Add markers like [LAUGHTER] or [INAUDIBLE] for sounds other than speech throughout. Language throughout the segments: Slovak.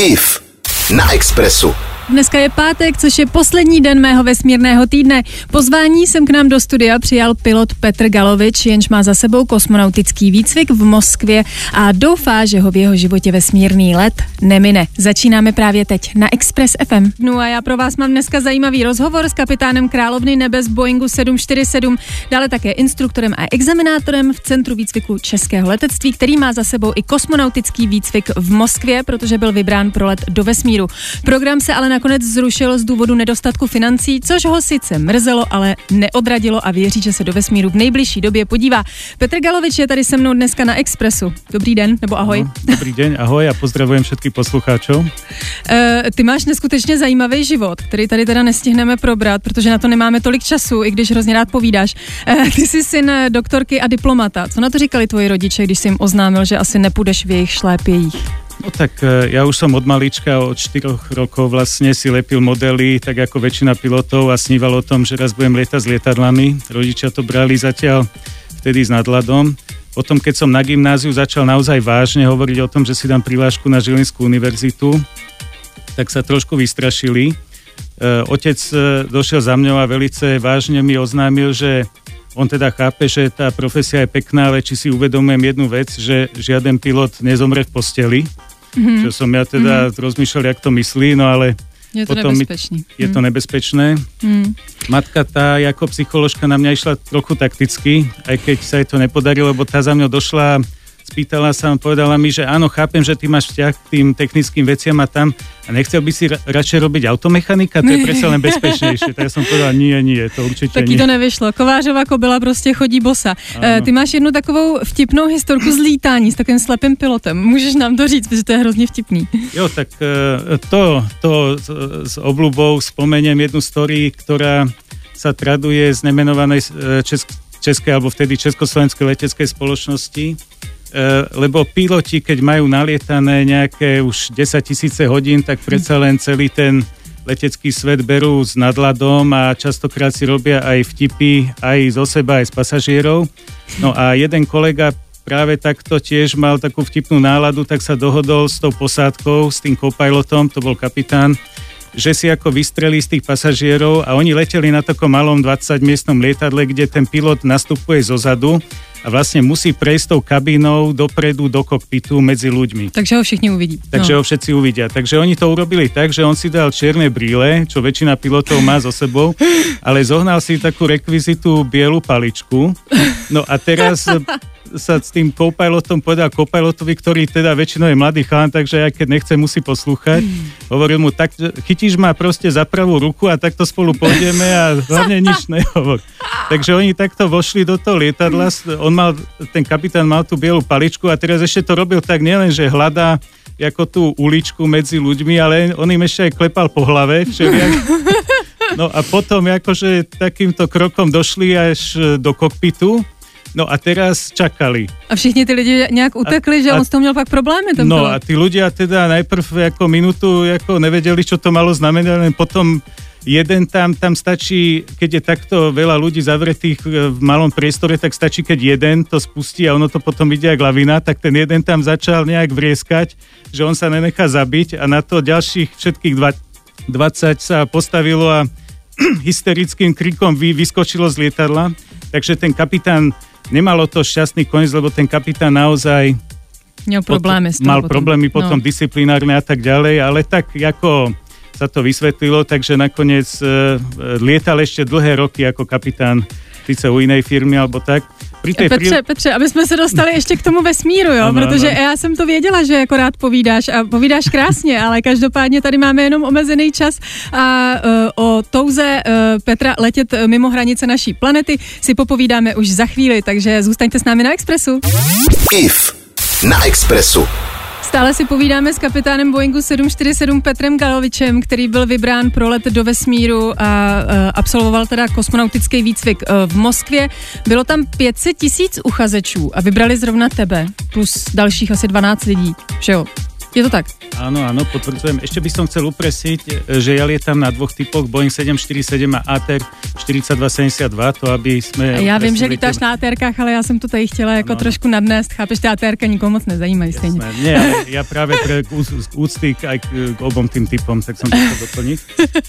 IF na Expressu. Dneska je pátek, což je poslední den mého vesmírného týdne. Pozvání jsem k nám do studia přijal pilot Petr Galovič, jenž má za sebou kosmonautický výcvik v Moskvě a doufá, že ho v jeho životě vesmírný let nemine. Začínáme právě teď na Express FM. No a já pro vás mám dneska zajímavý rozhovor s kapitánem Královny nebe z Boeingu 747, dále také instruktorem a examinátorem v Centru výcviku Českého letectví, který má za sebou i kosmonautický výcvik v Moskvě, protože byl vybrán pro let do vesmíru. Program se ale nakonec zrušil z důvodu nedostatku financí, což ho sice mrzelo, ale neodradilo a věří, že se do vesmíru v nejbližší době podívá. Petr Galovič je tady se mnou dneska na Expressu. Dobrý den, nebo ahoj. No, dobrý den, ahoj a pozdravujem všetkých poslucháčov. Uh, [LAUGHS] ty máš neskutečně zajímavý život, který tady teda nestihneme probrat, protože na to nemáme tolik času, i když hrozně rád povídáš. Uh, ty jsi syn doktorky a diplomata. Co na to říkali tvoji rodiče, když jsi jim oznámil, že asi nepůjdeš v jejich šlépějích? No tak e, ja už som od malička, od 4 rokov vlastne si lepil modely, tak ako väčšina pilotov a sníval o tom, že raz budem lietať s lietadlami. Rodičia to brali zatiaľ vtedy s nadladom. Potom, keď som na gymnáziu začal naozaj vážne hovoriť o tom, že si dám prihlášku na Žilinskú univerzitu, tak sa trošku vystrašili. E, otec e, došiel za mňou a velice vážne mi oznámil, že on teda chápe, že tá profesia je pekná, ale či si uvedomujem jednu vec, že žiaden pilot nezomre v posteli Mm-hmm. Čo som ja teda mm-hmm. rozmýšľal, jak to myslí, no ale je to potom nebezpečné. Je mm. to nebezpečné. Mm. Matka tá ako psycholožka na mňa išla trochu takticky, aj keď sa jej to nepodarilo, lebo tá za mňa došla spýtala sa, povedala mi, že áno, chápem, že ty máš vzťah k tým technickým veciam a tam a nechcel by si ra- radšej robiť automechanika, to je predsa len bezpečnejšie. Tak ja som povedala, nie, nie, to určite Taky nie. to nevyšlo. Kovářová kobila prostě chodí bosa. E, ty máš jednu takovou vtipnou historku z lítání s takým slepým pilotem. Můžeš nám to říct, protože to je hrozně vtipný. Jo, tak e, to, to s obľubou spomeniem jednu story, ktorá sa traduje z nemenovanej e, česk- českej alebo vtedy Československej leteckej spoločnosti lebo piloti, keď majú nalietané nejaké už 10 tisíce hodín, tak predsa len celý ten letecký svet berú s nadladom a častokrát si robia aj vtipy aj zo seba, aj z pasažierov. No a jeden kolega práve takto tiež mal takú vtipnú náladu, tak sa dohodol s tou posádkou, s tým kopilotom, to bol kapitán, že si ako vystrelí z tých pasažierov a oni leteli na takom malom 20 miestnom lietadle, kde ten pilot nastupuje zo zadu a vlastne musí prejsť tou kabínou dopredu do kokpitu medzi ľuďmi. Takže ho všichni uvidí. Takže no. ho všetci uvidia. Takže oni to urobili tak, že on si dal čierne brýle, čo väčšina pilotov má so sebou, ale zohnal si takú rekvizitu bielu paličku. No a teraz sa s tým co-pilotom povedal co-pilotovi, ktorý teda väčšinou je mladý chán, takže aj keď nechce, musí poslúchať. Hovoril mu, tak chytíš ma proste za pravú ruku a takto spolu pôjdeme a hlavne nič [LAUGHS] nehovor. Takže oni takto vošli do toho lietadla, on mal, ten kapitán mal tú bielu paličku a teraz ešte to robil tak nielen, že hľadá ako tú uličku medzi ľuďmi, ale on im ešte aj klepal po hlave všelijak. [LAUGHS] No a potom akože takýmto krokom došli až do kokpitu No a teraz čakali. A všichni ty lidi nějak utekli, a, že on s tom měl pak problémy. Ten no a tí ľudia teda najprv ako minútu ako nevedeli, čo to malo znamenať, len potom jeden tam, tam stačí, keď je takto veľa ľudí zavretých v malom priestore, tak stačí, keď jeden to spustí a ono to potom ide ako lavina, tak ten jeden tam začal nejak vrieskať, že on sa nenechá zabiť a na to ďalších všetkých 20 sa postavilo a [CLEARS THROAT] hysterickým krikom vy, vyskočilo z lietadla. Takže ten kapitán nemalo to šťastný koniec, lebo ten kapitán naozaj Mal problémy, potom, mal potom. problémy potom no. disciplinárne a tak ďalej, ale tak ako sa to vysvetlilo, takže nakoniec uh, lietal ešte dlhé roky ako kapitán síce u inej firmy alebo tak. Pri tej Petře, pri... Petře, aby jsme se dostali ještě k tomu vesmíru, jo, ano, protože ano. já jsem to věděla, že jako rád povídáš a povídáš krásně, ale každopádně tady máme jenom omezený čas a uh, o touze uh, Petra letět mimo hranice naší planety si popovídáme už za chvíli, takže zůstaňte s námi na Expressu. IF na Expressu. Stále si povídáme s kapitánem Boeingu 747 Petrem Galovičem, který byl vybrán pro let do vesmíru a uh, absolvoval teda kosmonautický výcvik uh, v Moskvě. Bylo tam 500 tisíc uchazečů a vybrali zrovna tebe, plus dalších asi 12 lidí, že jo? Je to tak? Áno, áno, potvrdzujem. Ešte by som chcel upresiť, že ja lietam na dvoch typoch Boeing 747 a ATR 4272, to aby sme... Já vím, že lítáš na ATRkách, ale já jsem to tady chtěla jako ano. trošku nadnést. Chápeš, ty ATRka nikomu moc nezajímají stejně. Nie, [LAUGHS] ja práve pre úcty aj k, k obom tým typom, tak som to chcel doplniť.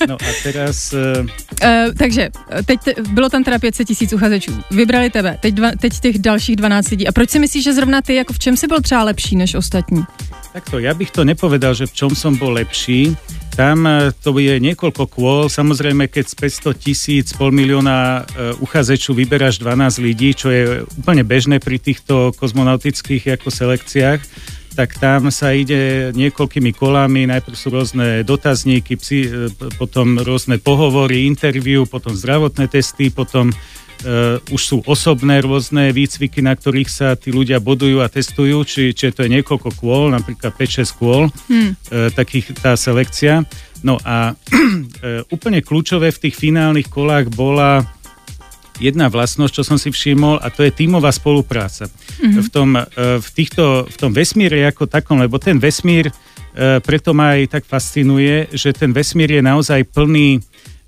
No a teraz... Uh... [LAUGHS] Uh, takže, teď te, bylo tam teda 500 tisíc uchazečů. Vybrali tebe, teď, dva, teď těch dalších 12 lidí. A proč si myslíš, že zrovna ty, jako v čem si byl třeba lepší než ostatní? Takto, ja bych to nepovedal, že v čom som bol lepší. Tam e, to je niekoľko kôl. Samozrejme, keď z 500 tisíc, pol milióna e, uchazečov vyberáš 12 ľudí, čo je úplne bežné pri týchto kozmonautických ako selekciách, tak tam sa ide niekoľkými kolami, najprv sú rôzne dotazníky, psi, e, potom rôzne pohovory, interviu, potom zdravotné testy, potom Uh, už sú osobné rôzne výcviky, na ktorých sa tí ľudia bodujú a testujú, či, či to je niekoľko kôl, napríklad 5-6 kôl, hmm. uh, takých tá selekcia. No a uh, [CLEARS THROAT] úplne kľúčové v tých finálnych kolách bola jedna vlastnosť, čo som si všimol, a to je tímová spolupráca. Mm-hmm. V, tom, v, týchto, v tom vesmíre ako takom, lebo ten vesmír preto ma aj tak fascinuje, že ten vesmír je naozaj plný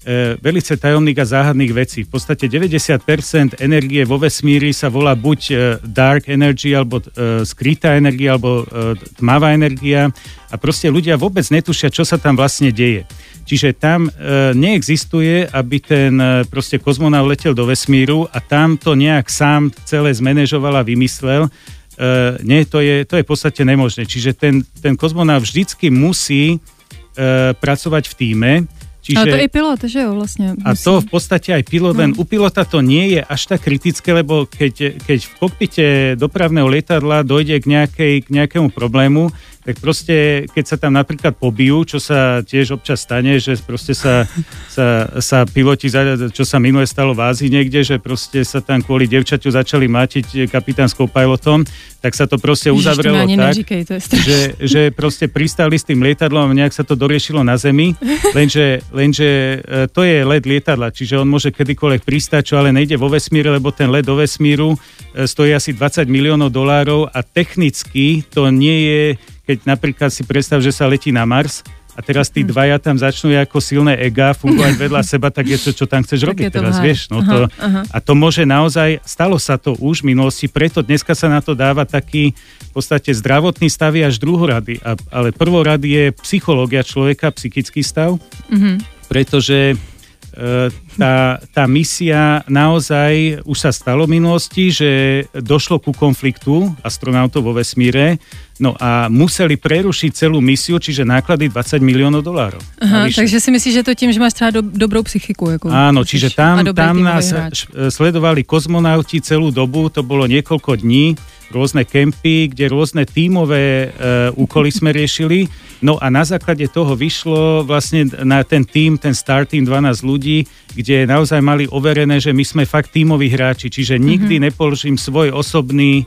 e, velice tajomných a záhadných vecí. V podstate 90% energie vo vesmíri sa volá buď e, dark energy, alebo e, skrytá energia, alebo e, tmavá energia a proste ľudia vôbec netušia, čo sa tam vlastne deje. Čiže tam e, neexistuje, aby ten e, proste kozmonaut letel do vesmíru a tam to nejak sám celé zmanéžoval a vymyslel. E, nie, to je, to je v podstate nemožné. Čiže ten, ten kozmonaut vždycky musí e, pracovať v týme, Čiže, Ale to je pilot, že jo, vlastne. A to v podstate aj pilot, len no. u pilota to nie je až tak kritické, lebo keď, keď v kokpite dopravného lietadla dojde k, nejakej, k nejakému problému, tak proste, keď sa tam napríklad pobijú, čo sa tiež občas stane, že proste sa, [LAUGHS] sa, sa piloti, čo sa minule stalo v Ázii niekde, že proste sa tam kvôli devčaťu začali mátiť kapitánskou pilotom, tak sa to proste uzavrelo Ježiš, tak, neříkej, to je že, že proste pristali s tým lietadlom a nejak sa to doriešilo na zemi, [LAUGHS] lenže, lenže e, to je let lietadla, čiže on môže kedykoľvek pristať, čo ale nejde vo vesmíre, lebo ten let do vesmíru e, stojí asi 20 miliónov dolárov a technicky to nie je keď napríklad si predstav, že sa letí na Mars a teraz tí mhm. dvaja tam začnú ako silné ega fungovať vedľa [LAUGHS] seba, tak je to, čo tam chceš robiť teraz, vieš. No to, aha. A to môže naozaj, stalo sa to už v minulosti, preto dneska sa na to dáva taký v podstate zdravotný stav až druhorady, a, ale prvorady je psychológia človeka, psychický stav, mm-hmm. pretože E, tá, tá misia naozaj už sa stalo v minulosti, že došlo ku konfliktu astronautov vo vesmíre, no a museli prerušiť celú misiu, čiže náklady 20 miliónov dolárov. Aha, takže si myslíš, že to tým, že máš třeba do, dobrou psychiku. Jako Áno, čiže tam, tam nás hráč. sledovali kozmonauti celú dobu, to bolo niekoľko dní, rôzne kempy, kde rôzne tímové e, úkoly sme [LAUGHS] riešili. No a na základe toho vyšlo vlastne na ten tým, ten start team 12 ľudí, kde naozaj mali overené, že my sme fakt tímoví hráči, čiže nikdy mm-hmm. nepoložím svoj osobný e,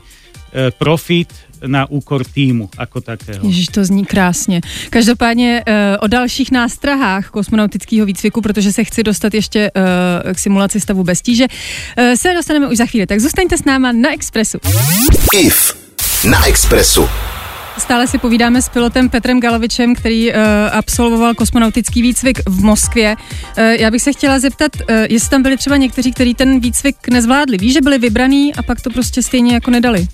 profit na úkor týmu ako takého. Ježiš, to zní krásně. Každopádně uh, o dalších nástrahách kosmonautického výcviku, protože se chci dostat ještě uh, k simulaci stavu bez tíže, se dostaneme už za chvíli. Tak zůstaňte s náma na Expressu. IF na Expressu. Stále si povídáme s pilotem Petrem Galovičem, který uh, absolvoval kosmonautický výcvik v Moskvě. Uh, já bych se chtěla zeptat, uh, jestli tam byli třeba někteří, kteří ten výcvik nezvládli. Víš, že byli vybraný a pak to prostě stejně jako nedali?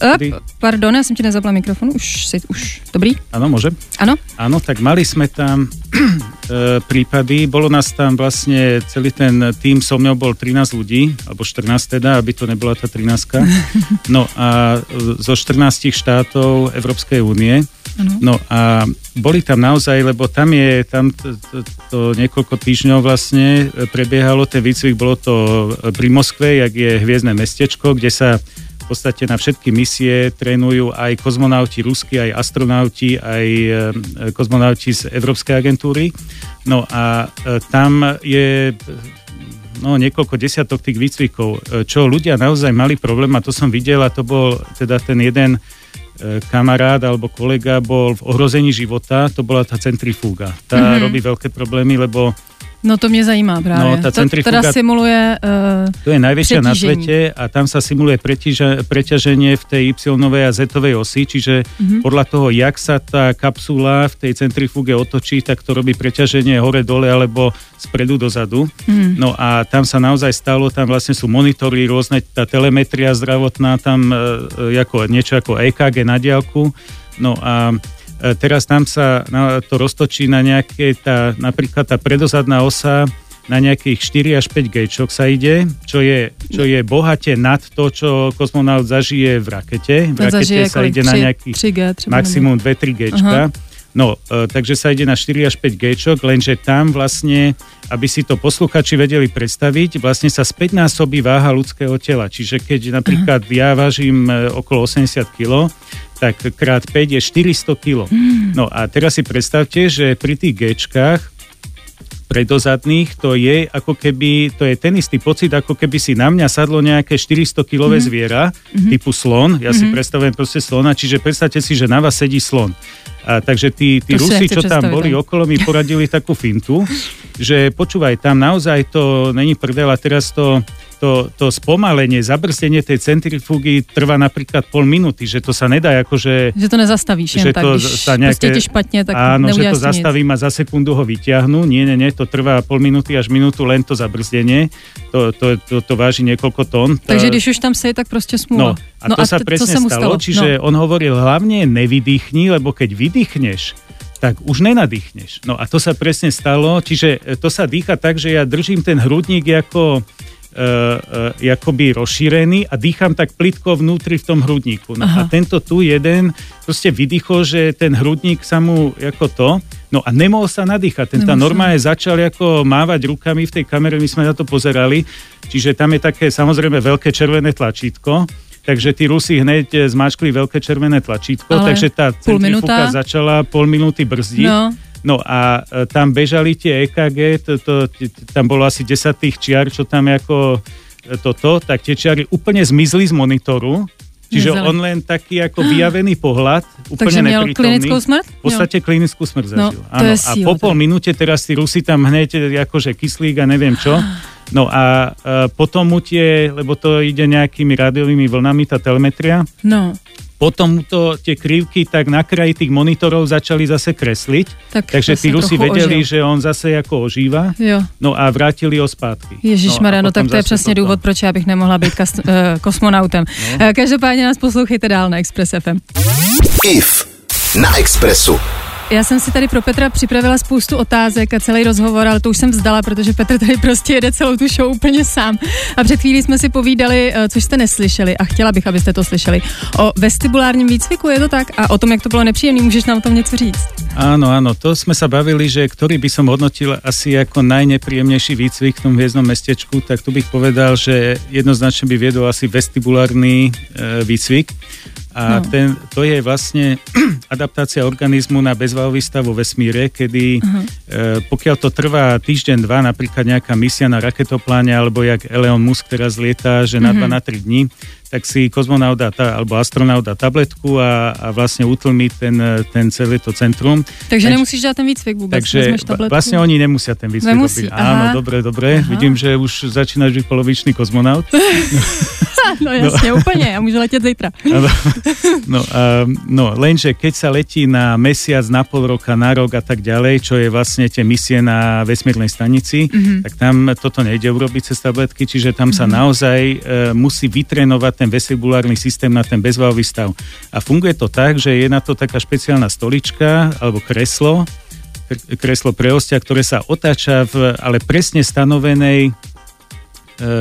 Up, pardon, ja som ti nezapla mikrofon, už, si, už, dobrý? Áno, môže? Áno? Áno, tak mali sme tam [CLEARS THROAT] e, prípady, bolo nás tam vlastne celý ten tým so mnou bol 13 ľudí, alebo 14 teda, aby to nebola tá 13. [LAUGHS] No a zo 14 štátov Európskej únie. No a boli tam naozaj, lebo tam je, tam to, to, to niekoľko týždňov vlastne prebiehalo ten výcvik, bolo to pri Moskve, jak je hviezdne mestečko, kde sa v podstate na všetky misie trénujú aj kozmonauti ruskí, aj astronauti, aj e, kozmonauti z Európskej agentúry. No a e, tam je no, niekoľko desiatok tých výcvikov, e, čo ľudia naozaj mali problém a to som videl a to bol teda ten jeden kamarát alebo kolega bol v ohrození života, to bola tá centrifúga. Tá mm-hmm. robí veľké problémy, lebo No to mě zajímá právě. No, tá to centrifuga- teda simuluje... Uh, To je najväčšia na svete a tam sa simuluje pretíže, preťaženie v tej y a z osy, čiže Mhm. podľa toho, jak sa tá kapsula v tej centrifuge otočí, tak to robí preťaženie hore-dole alebo spredu dozadu. Mhm. No a tam sa naozaj stalo, tam vlastne sú monitory, rôzne, tá telemetria zdravotná, tam e, ako, niečo ako EKG na diálku. No a teraz tam sa na, to roztočí na nejaké, tá, napríklad tá predozadná osa na nejakých 4 až 5 gečok sa ide, čo je, čo je bohate nad to, čo kozmonaut zažije v rakete. V ten rakete sa ide na Tři- nejakých 3G třeba. maximum 2-3 Gčka. No, e, takže sa ide na 4 až 5 Gčok, lenže tam vlastne, aby si to posluchači vedeli predstaviť, vlastne sa späť násobí váha ľudského tela. Čiže keď napríklad ja vážim e, okolo 80 kg, tak krát 5 je 400 kg. No a teraz si predstavte, že pri tých Gčkách predozadných, to je ako keby, to je ten istý pocit, ako keby si na mňa sadlo nejaké 400-kilové mm-hmm. zviera, mm-hmm. typu slon, ja mm-hmm. si predstavujem proste slona, čiže predstavte si, že na vás sedí slon. A, takže tí, tí To si Rusi, čo tam boli no. okolo, mi poradili takú fintu, [LAUGHS] že počúvaj, tam naozaj to není prdel a teraz to, to, to spomalenie, zabrzdenie tej centrifugy trvá napríklad pol minúty, že to sa nedá akože Že to nezastavíš jen že tak, to sa nejaké, špatně, tak áno, že to zastavím a za sekundu ho vyťahnu. Nie, nie, nie, to trvá pol minúty až minútu len to zabrzdenie. To, to, to, to váži niekoľko tón. Takže když už tam si, tak prostě smůla. No, a to sa t- presne se mu stalo, čiže No. on hovoril hlavne nevydýchni, lebo keď vydýchneš, tak už nenadýchneš. No a to sa presne stalo, čiže to sa dýcha tak, že ja držím ten hrudník ako uh, uh, jakoby rozšírený a dýcham tak plitko vnútri v tom hrudníku. No Aha. a tento tu jeden proste vydýchol, že ten hrudník sa mu ako to, no a nemohol sa nadýchať. Ten tá normálne začal ako mávať rukami v tej kamere, my sme na to pozerali, čiže tam je také samozrejme veľké červené tlačítko, Takže tí Rusi hneď e, zmáčkli veľké červené tlačítko, Ale takže tá centrifuga minúta. začala pol minúty brzdiť. No. No a e, tam bežali tie EKG, to, to, tam bolo asi 10 tých čiar, čo tam ako e, toto, tak tie čiary úplne zmizli z monitoru, čiže Zmizeli. on len taký ako vyjavený pohľad, [GASPS] úplne Takže neprítomný. klinickou smrt? V podstate klinickú smrť No, zažil. to je a po pol teda. minúte teraz tí Rusi tam hneď akože kyslík a neviem čo. No a e, potom mu tie, lebo to ide nejakými rádiovými vlnami, tá telemetria, No, potom to tie krivky tak na kraji tých monitorov začali zase kresliť, tak takže tí Rusi vedeli, ožil. že on zase ako ožíva, Jo. no a vrátili ho zpátky. Ježíš no, no, potom tak to je přesně důvod, proč já bych nemohla být kas, uh, [LAUGHS] kosmonautem. No. Každopádně nás poslouchejte dál na Express FM. IF na Expressu. Já jsem si tady pro Petra připravila spoustu otázek a celý rozhovor, ale to už jsem vzdala, protože Petr tady prostě jede celou tu show úplně sám. A před chvílí jsme si povídali, eh, což jste neslyšeli a chtěla bych, abyste to slyšeli, o vestibulárním výcviku, je to tak? A o tom, jak to bylo nepříjemné, můžeš nám o tom něco říct? Áno, áno, to sme sa bavili, že ktorý by som hodnotil asi ako najnepríjemnejší výcvik v tom hviezdnom mestečku, tak tu bych povedal, že jednoznačne by viedol asi vestibulárny e, výcvik. A No. ten, to je vlastne [CLEARS THROAT] adaptácia organizmu na bezvalový stav vo vesmíre, kedy uh-huh. e, pokiaľ to trvá týždeň, dva, napríklad nejaká misia na raketopláne, alebo jak Elon Musk teraz lieta, že na Mhm. dva, na tri dní, tak si kozmonaut dá, ta, alebo astronaut dá tabletku a, a vlastne utlmí ten, ten celé to centrum. Takže Takže- nemusíš dát ten výcvik vůbec, Takže vlastne oni nemusia ten výcvik Nemusí, robiť. aha. Áno, dobre, dobre. Aha. Vidím, že už začínaš byť polovičný kozmonaut. [LAUGHS] no jasně, no. úplně, já můžu letět zítra. Áno. No, um, no, lenže keď sa letí na mesiac, na pol roka, na rok a tak ďalej, čo je vlastne tie misie na vesmírnej stanici, Mhm. mm-hmm. tak tam toto nejde urobiť cez tabletky, čiže tam sa mm-hmm. naozaj e, musí vytrénovať ten vestibulárny systém na ten bezvalový stav. A funguje to tak, že je na to taká špeciálna stolička alebo kreslo, kr- kreslo pre hostia, ktoré sa otáča v ale presne stanovenej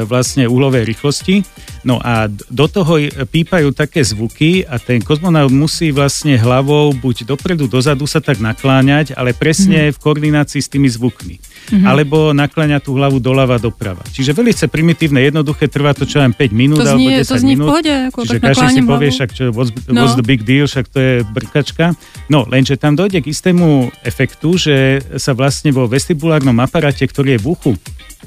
vlastne úhlovej rýchlosti. No a do toho pípajú také zvuky a ten kozmonaut musí vlastne hlavou buď dopredu, dozadu sa tak nakláňať, ale presne v koordinácii s tými zvukmi. Alebo nakláňať tú hlavu doľava, doprava. Čiže veľmi primitívne, jednoduché, trvá to čo len 5 minút To alebo zní, 10 to zní v minút. pohodě, jako Čiže každý si povie, hlavu. však čo, what's, No. what's the big deal, však to je brkačka. No, lenže tam dojde k istému efektu, že sa vlastne vo vestibulárnom aparáte, ktorý je v uchu,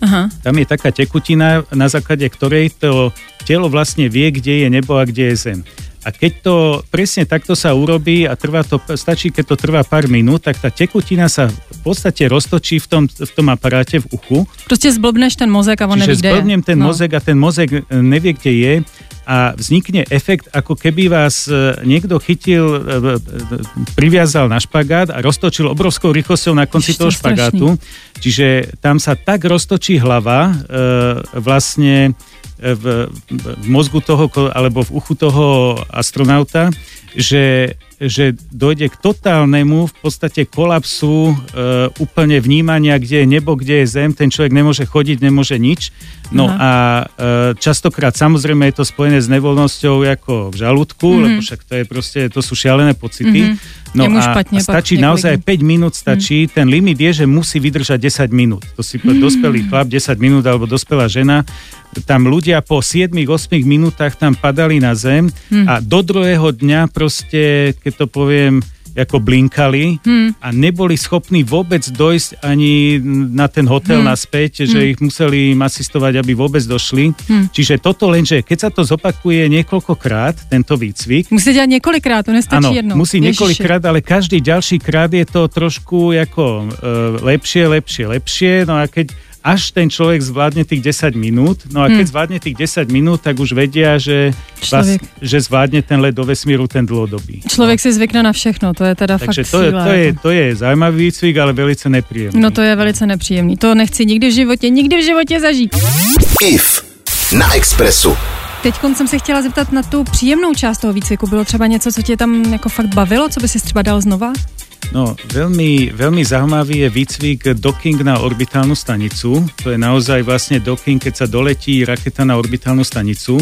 Aha. tam je taká tekutina, na základe ktorej to telo vlastne vie, kde je nebo a kde je zem. A keď to presne takto sa urobí a trvá to, stačí, keď to trvá pár minút, tak tá tekutina sa v podstate roztočí v tom, v tom aparáte v uchu. Proste zblbneš ten mozek a on Čiže neví, kde zblbnem ten No. mozek a ten mozek e, nevie, kde je a vznikne efekt, ako keby vás e, niekto chytil, e, priviazal na špagát a roztočil obrovskou rýchlosťou na konci to toho je strašný. špagátu. Čiže tam sa tak roztočí hlava e, vlastne v, v mozgu toho, alebo v uchu toho astronauta, že, že dojde k totálnemu v podstate kolapsu e, úplne vnímania, kde je nebo, kde je zem, ten človek nemôže chodiť, nemôže nič. No Aha. a e, častokrát samozrejme je to spojené s nevoľnosťou ako v žalúdku, Mhm. lebo však to je proste, to sú šialené pocity. Mhm. No a, špatne a stačí naozaj dní. 5 minút stačí, ten limit je, že musí vydržať 10 minút. To si Hmm. mm. dospelý chlap 10 minút alebo dospelá žena, tam ľudia po 7-8 minútach tam padali na zem Hmm. a do druhého dňa proste, keď to poviem, ako blinkali Hmm. a neboli schopní vôbec dojsť ani na ten hotel Hmm. naspäť, že ich museli im asistovať, aby vôbec došli. Hmm. Čiže toto lenže, keď sa to zopakuje niekoľkokrát, tento výcvik, Musí dělat několikrát, to nestačí Áno, jednou. musí Ježiši. niekoľkrát, ale každý ďalší krát je to trošku ako e, lepšie, lepšie, lepšie. No a keď až ten človek zvládne tých 10 minút, no a keď Hmm. zvládne tých 10 minút, tak už vedia, že, Človek. že zvládne ten let do vesmíru, ten dlhodobý. Člověk si zvykne na všechno, to je teda Takže fakt to, je, síla. to, je, to je zaujímavý výcvik, ale velice nepríjemný. No to je velice nepříjemný. To nechci nikdy v životě, nikdy v životě zažít. IF na Expressu. Teď jsem se chtěla zeptat na tu příjemnou část toho výcviku. Bylo třeba něco, co tě tam jako fakt bavilo, co by si třeba dal znova? No, veľmi, veľmi zaujímavý je výcvik docking na orbitálnu stanicu. To je naozaj vlastne docking, keď sa doletí raketa na orbitálnu stanicu.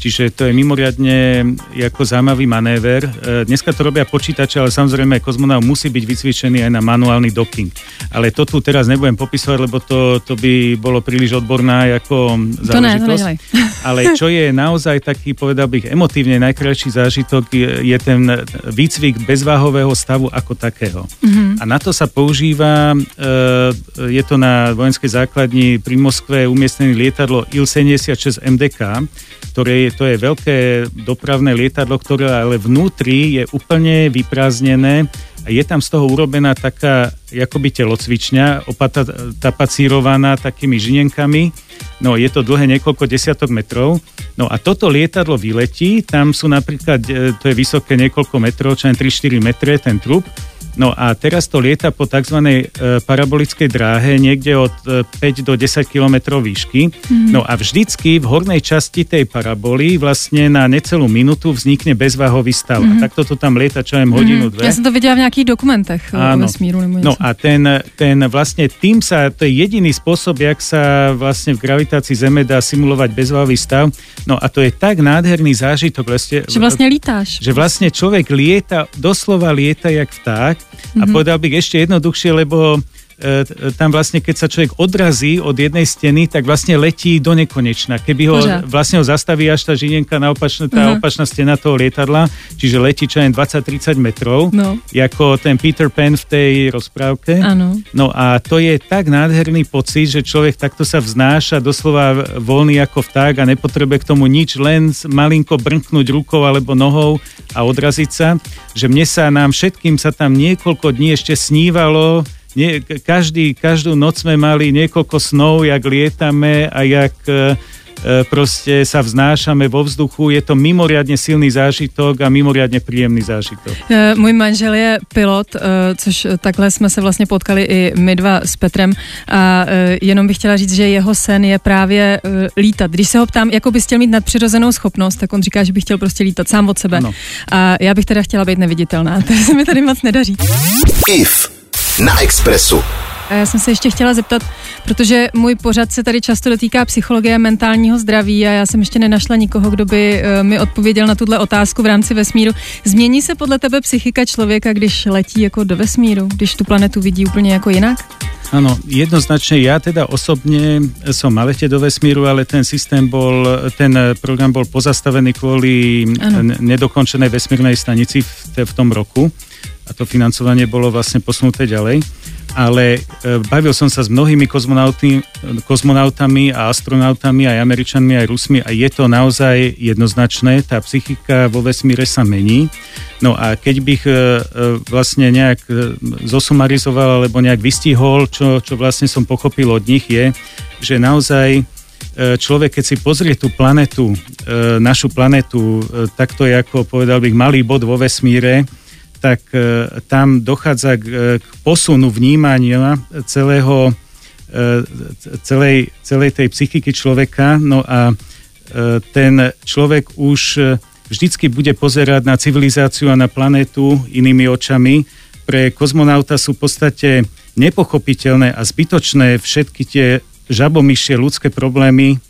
Čiže to je mimoriadne ako zaujímavý manéver. E, Dneska to robia počítače, ale samozrejme kozmonaut musí byť vycvičený aj na manuálny docking. Ale to tu teraz nebudem popisovať, lebo to, to by bolo príliš odborná ako To ne, to záležitosť. [LAUGHS] Ale čo je naozaj taký, povedal bych, emotívne najkrajší zážitok, je, je ten výcvik bezváhového stavu ako takého. A na to sa používa, e, je to na vojenskej základni pri Moskve umiestnené lietadlo Il-76 MDK, ktoré je, to je veľké dopravné lietadlo, ktoré ale vnútri je úplne vyprázdnené a je tam z toho urobená taká akoby telocvičňa, opata, tapacírovaná takými žinenkami. No, je to dlhé niekoľko desiatok metrov. No a toto lietadlo vyletí, tam sú napríklad, e, to je vysoké niekoľko metrov, čo len 3-4 metre, ten trup. No a teraz to lieta po tzv. E, parabolickej dráhe niekde od e, 5 do 10 km výšky. Mm-hmm. No a vždycky v hornej časti tej paraboly vlastne na necelú minútu vznikne bezváhový stav. Mm-hmm. A takto to tam lieta čo len hodinu, dve. Já jsem to viděla v nějakých dokumentech o Áno. vesmíru No a ten, ten vlastne tým sa, to je jediný spôsob, jak sa vlastne v gravitácii Zeme dá simulovať bezvahový stav. No a to je tak nádherný zážitok. Vlastne, Že vlastně lítáš. že vlastne človek lieta, doslova lieta jak vták a Mhm. mm-hmm. povedal bych ešte jednoduchšie, lebo tam vlastne, keď sa človek odrazí od jednej steny, tak vlastne letí do nekonečna. Keby ho Pořád. vlastne ho zastaví až tá žinienka na opačná, tá Mhm. opačná stena toho lietadla, čiže letí čo len 20-30 metrov, No. ako ten Peter Pan v tej rozprávke. Ano. No a to je tak nádherný pocit, že človek takto sa vznáša doslova voľný ako vták a nepotrebuje k tomu nič, len malinko brnknúť rukou alebo nohou a odraziť sa, že mne sa nám všetkým sa tam niekoľko dní ešte snívalo, nie, každý, každú noc sme mali niekoľko snov, jak lietame a jak e, e, proste sa vznášame vo vzduchu. Je to mimoriadne silný zážitok a mimoriadne príjemný zážitok. Eh, Můj manžel je pilot, což takhle jsme se vlastně potkali i my dva s Petrem a jenom bych chtěla říct, že jeho sen je právě lítat. Když se ho ptám, jako bys chtěl mít nadpřirozenou schopnost, tak on říká, že by chtěl prostě lítat sám od sebe. Ano. A já bych teda chtěla být neviditelná, [LAUGHS] to se mi tady moc nedaří. IF na Expressu. A já jsem se ještě chtěla zeptat, protože můj pořad se tady často dotýká psychologie a mentálního zdraví a já jsem ještě nenašla nikoho, kdo by eh, mi odpověděl na tuhle otázku v rámci vesmíru. Změní se podle tebe psychika člověka, když letí jako do vesmíru, když tu planetu vidí úplně jako jinak? Áno, jednoznačne ja teda osobne som mal letieť do vesmíru, ale ten systém bol, ten program bol pozastavený kvôli Áno. n- nedokončenej vesmírnej stanici v, v tom roku a to financovanie bolo vlastne posunuté ďalej. ale e, bavil som sa s mnohými kozmonautami a astronautami, aj Američanmi, aj Rusmi a je to naozaj jednoznačné, tá psychika vo vesmíre sa mení. No a keď bych e, e, vlastne nejak zosumarizoval alebo nejak vystihol, čo, čo vlastne som pochopil od nich je, že naozaj človek, keď si pozrie tú planetu, našu planetu, takto je ako povedal bych malý bod vo vesmíre, tak e, tam dochádza k, e, k posunu vnímania celého, e, celej, celej tej psychiky človeka. No a ten človek už vždycky bude pozerať na civilizáciu a na planetu inými očami. Pre kozmonauta sú v podstate nepochopiteľné a zbytočné všetky tie žabomyšie ľudské problémy,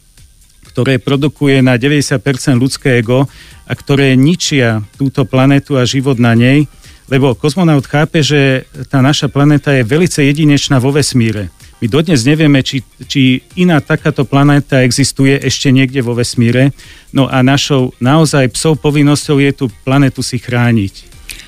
ktoré produkuje na 90% ľudské ego a ktoré ničia túto planetu a život na nej lebo kozmonaut chápe, že tá naša planéta je velice jedinečná vo vesmíre. My dodnes nevieme, či, či iná takáto planéta existuje ešte niekde vo vesmíre. No a našou naozaj psou povinnosťou je tú planetu si chrániť.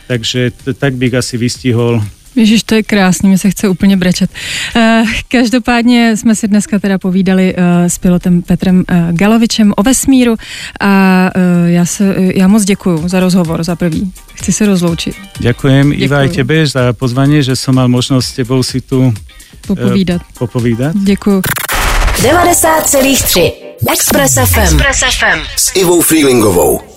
Takže t- tak bych asi vystihol Ježiš, to je krásný, mi se chce úplně brečet. Uh, každopádně jsme si dneska teda povídali uh, s pilotem Petrem uh, Galovičem o vesmíru a já, se, já moc děkuju za rozhovor, za prvý. Chci se rozloučit. Ďakujem Iva aj tebe za pozvanie, že som mal možnosť s tebou si tu popovídat. Popovídat. Děkuju. 90,3 Express FM. Express FM. S Ivou Freelingovou.